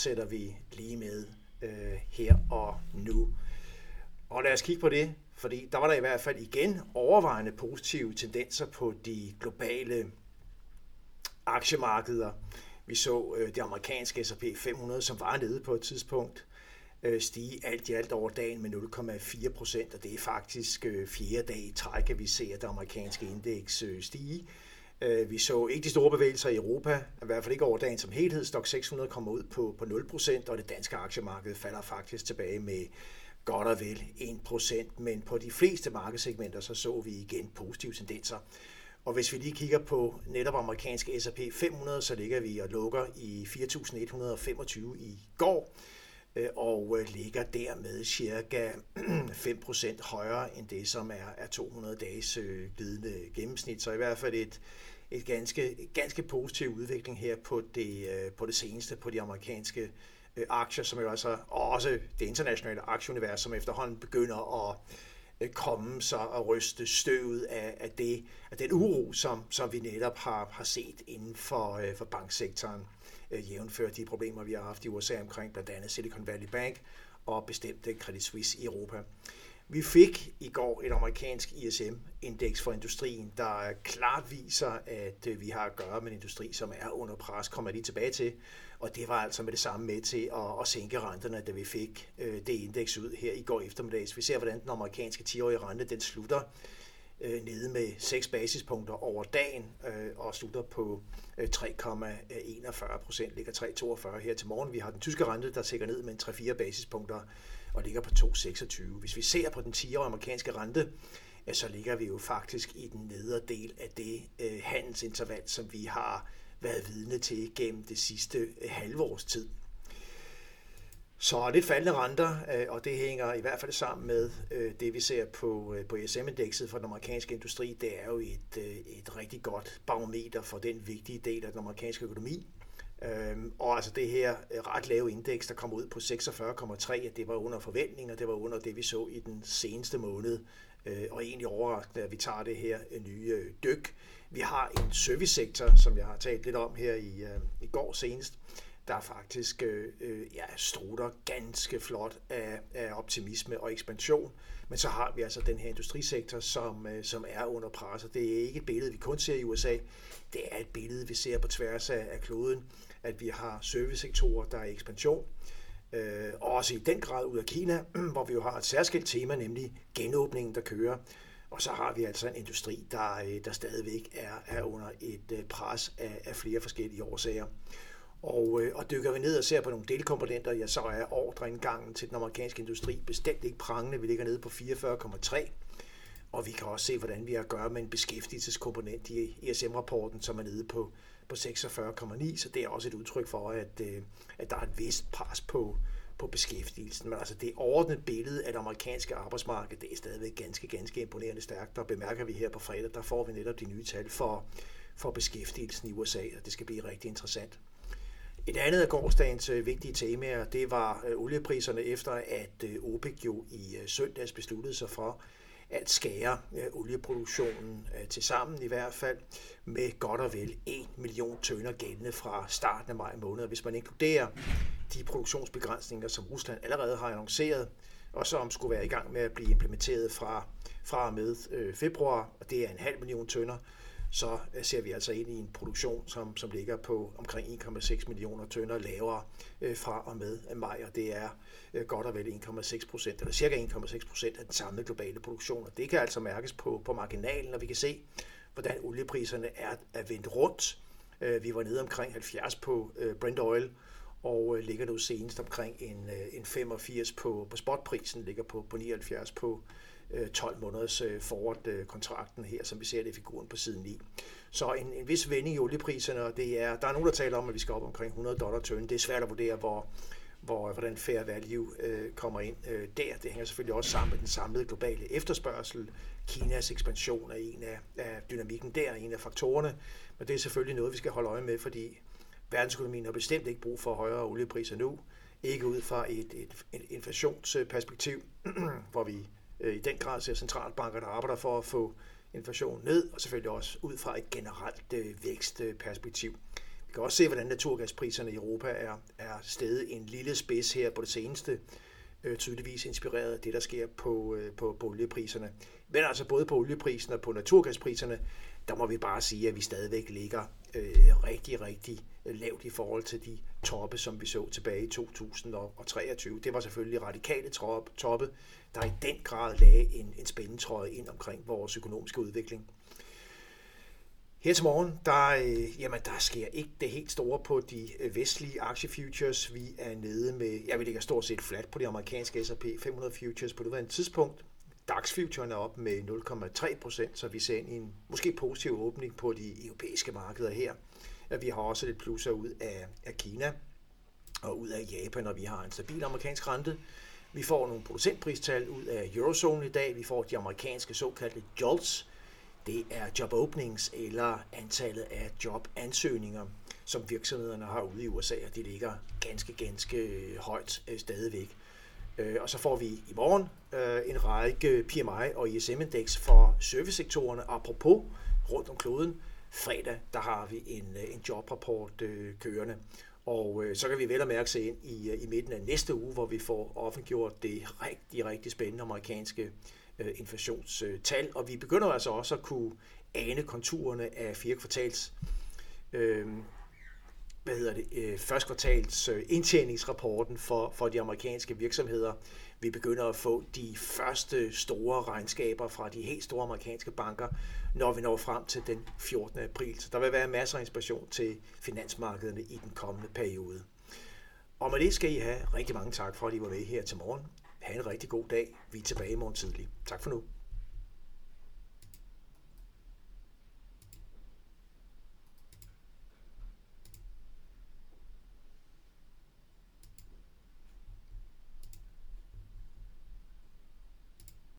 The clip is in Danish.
sætter vi lige med øh, her og nu. Og lad os kigge på det, fordi der var der i hvert fald igen overvejende positive tendenser på de globale aktiemarkeder. Vi så øh, det amerikanske S&P 500, som var nede på et tidspunkt, øh, stige alt i alt over dagen med 0,4 procent, og det er faktisk øh, fjerde dag i træk, at vi ser det amerikanske indeks øh, stige. Øh, Øh, vi så ikke de store bevægelser i Europa, i hvert fald ikke over dagen som helhed. Stock 600 kommer ud på, på 0%, og det danske aktiemarked falder faktisk tilbage med godt og vel 1%, men på de fleste markedssegmenter så så vi igen positive tendenser. Og hvis vi lige kigger på netop amerikanske S&P 500, så ligger vi og lukker i 4.125 i går, Øh, og øh, ligger dermed cirka 5% højere end det, som er, er 200 dages øh, glidende gennemsnit. Så i hvert fald et, et ganske, ganske positiv udvikling her på det, på det seneste på de amerikanske aktier, som jo altså også det internationale aktieunivers, som efterhånden begynder at Øh, komme så og ryste støvet af, af, det, af den uro, som, som vi netop har, har set inden for, øh, for banksektoren, øh, jævnfører de problemer, vi har haft i USA omkring blandt andet Silicon Valley Bank og bestemte Credit Suisse i Europa. Vi fik i går et amerikansk ISM-indeks for industrien, der klart viser, at øh, vi har at gøre med en industri, som er under pres, kommer lige tilbage til. Og det var altså med det samme med til at, at sænke renterne, da vi fik øh, det indeks ud her i går eftermiddags. Vi ser, hvordan den amerikanske 10-årige rente den slutter øh, nede med 6 basispunkter over dagen øh, og slutter på øh, 3,41 procent, ligger 3,42 her til morgen. Vi har den tyske rente, der sækker ned med 3-4 basispunkter og ligger på 2,26. Hvis vi ser på den 10-årige amerikanske rente, så ligger vi jo faktisk i den nedre del af det øh, handelsinterval, som vi har været vidne til gennem det sidste øh, halvårs tid. Så lidt faldende renter, øh, og det hænger i hvert fald sammen med øh, det, vi ser på, øh, på ESM-indekset for den amerikanske industri. Det er jo et, et rigtig godt barometer for den vigtige del af den amerikanske økonomi. Øhm, og altså det her ret lave indeks, der kom ud på 46,3, det var under forventninger, det var under det, vi så i den seneste måned, og egentlig overraskende, at vi tager det her nye dyk. Vi har en servicesektor, som jeg har talt lidt om her i, i går senest, der faktisk øh, øh, ja, strutter ganske flot af, af optimisme og ekspansion. Men så har vi altså den her industrisektor, som, øh, som er under pres, og det er ikke et billede, vi kun ser i USA. Det er et billede, vi ser på tværs af, af kloden at vi har servicesektorer, der er i ekspansion. Øh, også i den grad ud af Kina, hvor vi jo har et særskilt tema, nemlig genåbningen, der kører. Og så har vi altså en industri, der, øh, der stadigvæk er, er under et øh, pres af, af flere forskellige årsager. Og, øh, og dykker vi ned og ser på nogle delkomponenter, ja, så er ordreindgangen til den amerikanske industri bestemt ikke prangende. Vi ligger nede på 44,3. Og vi kan også se, hvordan vi har at gøre med en beskæftigelseskomponent i ESM-rapporten, som er nede på på 46,9, så det er også et udtryk for, at, øh, at der er et vist pres på, på beskæftigelsen. Men altså det overordnede billede af det amerikanske arbejdsmarked, det er stadigvæk ganske, ganske imponerende stærkt. Der bemærker vi her på fredag, der får vi netop de nye tal for, for beskæftigelsen i USA, og det skal blive rigtig interessant. Et andet af gårdsdagens øh, vigtige temaer, det var øh, oliepriserne efter, at øh, OPEC jo i søndags besluttede sig for, at skære olieproduktionen til sammen i hvert fald med godt og vel 1 million tønder gældende fra starten af maj måned. Hvis man inkluderer de produktionsbegrænsninger, som Rusland allerede har annonceret, og som skulle være i gang med at blive implementeret fra, fra og med øh, februar, og det er en halv million tønder, så øh, ser vi altså ind i en produktion, som, som ligger på omkring 1,6 millioner tønder lavere øh, fra og med øh, maj, og det er øh, godt og vel 1,6 procent, eller cirka 1,6 procent af den samlede globale produktion, og det kan altså mærkes på, på marginalen, og vi kan se, hvordan oliepriserne er, er vendt rundt. Øh, vi var nede omkring 70 på øh, Brent Oil, og øh, ligger nu senest omkring en, øh, en 85 på, på spotprisen, ligger på, på 79 på, Øh, 12 måneders øh, forward-kontrakten øh, her, som vi ser det i figuren på siden 9. Så en, en vis vending i oliepriserne, og det er, der er nogen, der taler om, at vi skal op omkring 100 dollar tønden. Det er svært at vurdere, hvor, hvor, hvordan fair value øh, kommer ind øh, der. Det hænger selvfølgelig også sammen med den samlede globale efterspørgsel. Kinas ekspansion er en af, af dynamikken der, en af faktorerne, men det er selvfølgelig noget, vi skal holde øje med, fordi verdensøkonomien har bestemt ikke brug for højere oliepriser nu. Ikke ud fra et, et, et inflationsperspektiv, hvor vi Øh, i den grad ser centralbanker, der arbejder for at få inflationen ned, og selvfølgelig også ud fra et generelt øh, vækstperspektiv. Vi kan også se, hvordan naturgaspriserne i Europa er, er steget en lille spids her på det seneste, øh, tydeligvis inspireret af det, der sker på, øh, på, på oliepriserne. Men altså både på olieprisen og på naturgaspriserne, der må vi bare sige, at vi stadigvæk ligger øh, rigtig, rigtig lavt i forhold til de toppe, som vi så tilbage i 2023. Det var selvfølgelig radikale toppe, der i den grad lagde en, en spændetrøje ind omkring vores økonomiske udvikling. Her til morgen, der, øh, jamen, der sker ikke det helt store på de øh, vestlige aktiefutures. Vi er nede med, ja, vi ligger stort set flat på de amerikanske S&P 500 futures på det tidspunkt. DAX-futuren er op med 0,3 procent, så vi ser ind i en måske positiv åbning på de europæiske markeder her. Vi har også lidt plusser ud af, af Kina og ud af Japan, og vi har en stabil amerikansk rente. Vi får nogle producentpristal ud af eurozonen i dag. Vi får de amerikanske såkaldte JOLTS. Det er job openings eller antallet af jobansøgninger, som virksomhederne har ude i USA, og de ligger ganske, ganske øh, højt øh, stadigvæk. Øh, og så får vi i morgen en række PMI og ISM-indeks for servicesektorerne. Apropos rundt om kloden, fredag, der har vi en, en jobrapport kørende. Og øh, så kan vi vel og mærke se ind i, i midten af næste uge, hvor vi får offentliggjort det rigtig, rigtig spændende amerikanske øh, inflationstal. Og vi begynder altså også at kunne ane konturerne af fire kvartals øh, hvad hedder det, øh, første kvartals øh, indtjeningsrapporten for, for de amerikanske virksomheder. Vi begynder at få de første store regnskaber fra de helt store amerikanske banker, når vi når frem til den 14. april. Så der vil være masser af inspiration til finansmarkederne i den kommende periode. Og med det skal I have rigtig mange tak for, at I var med her til morgen. Ha' en rigtig god dag. Vi er tilbage i morgen tidlig. Tak for nu.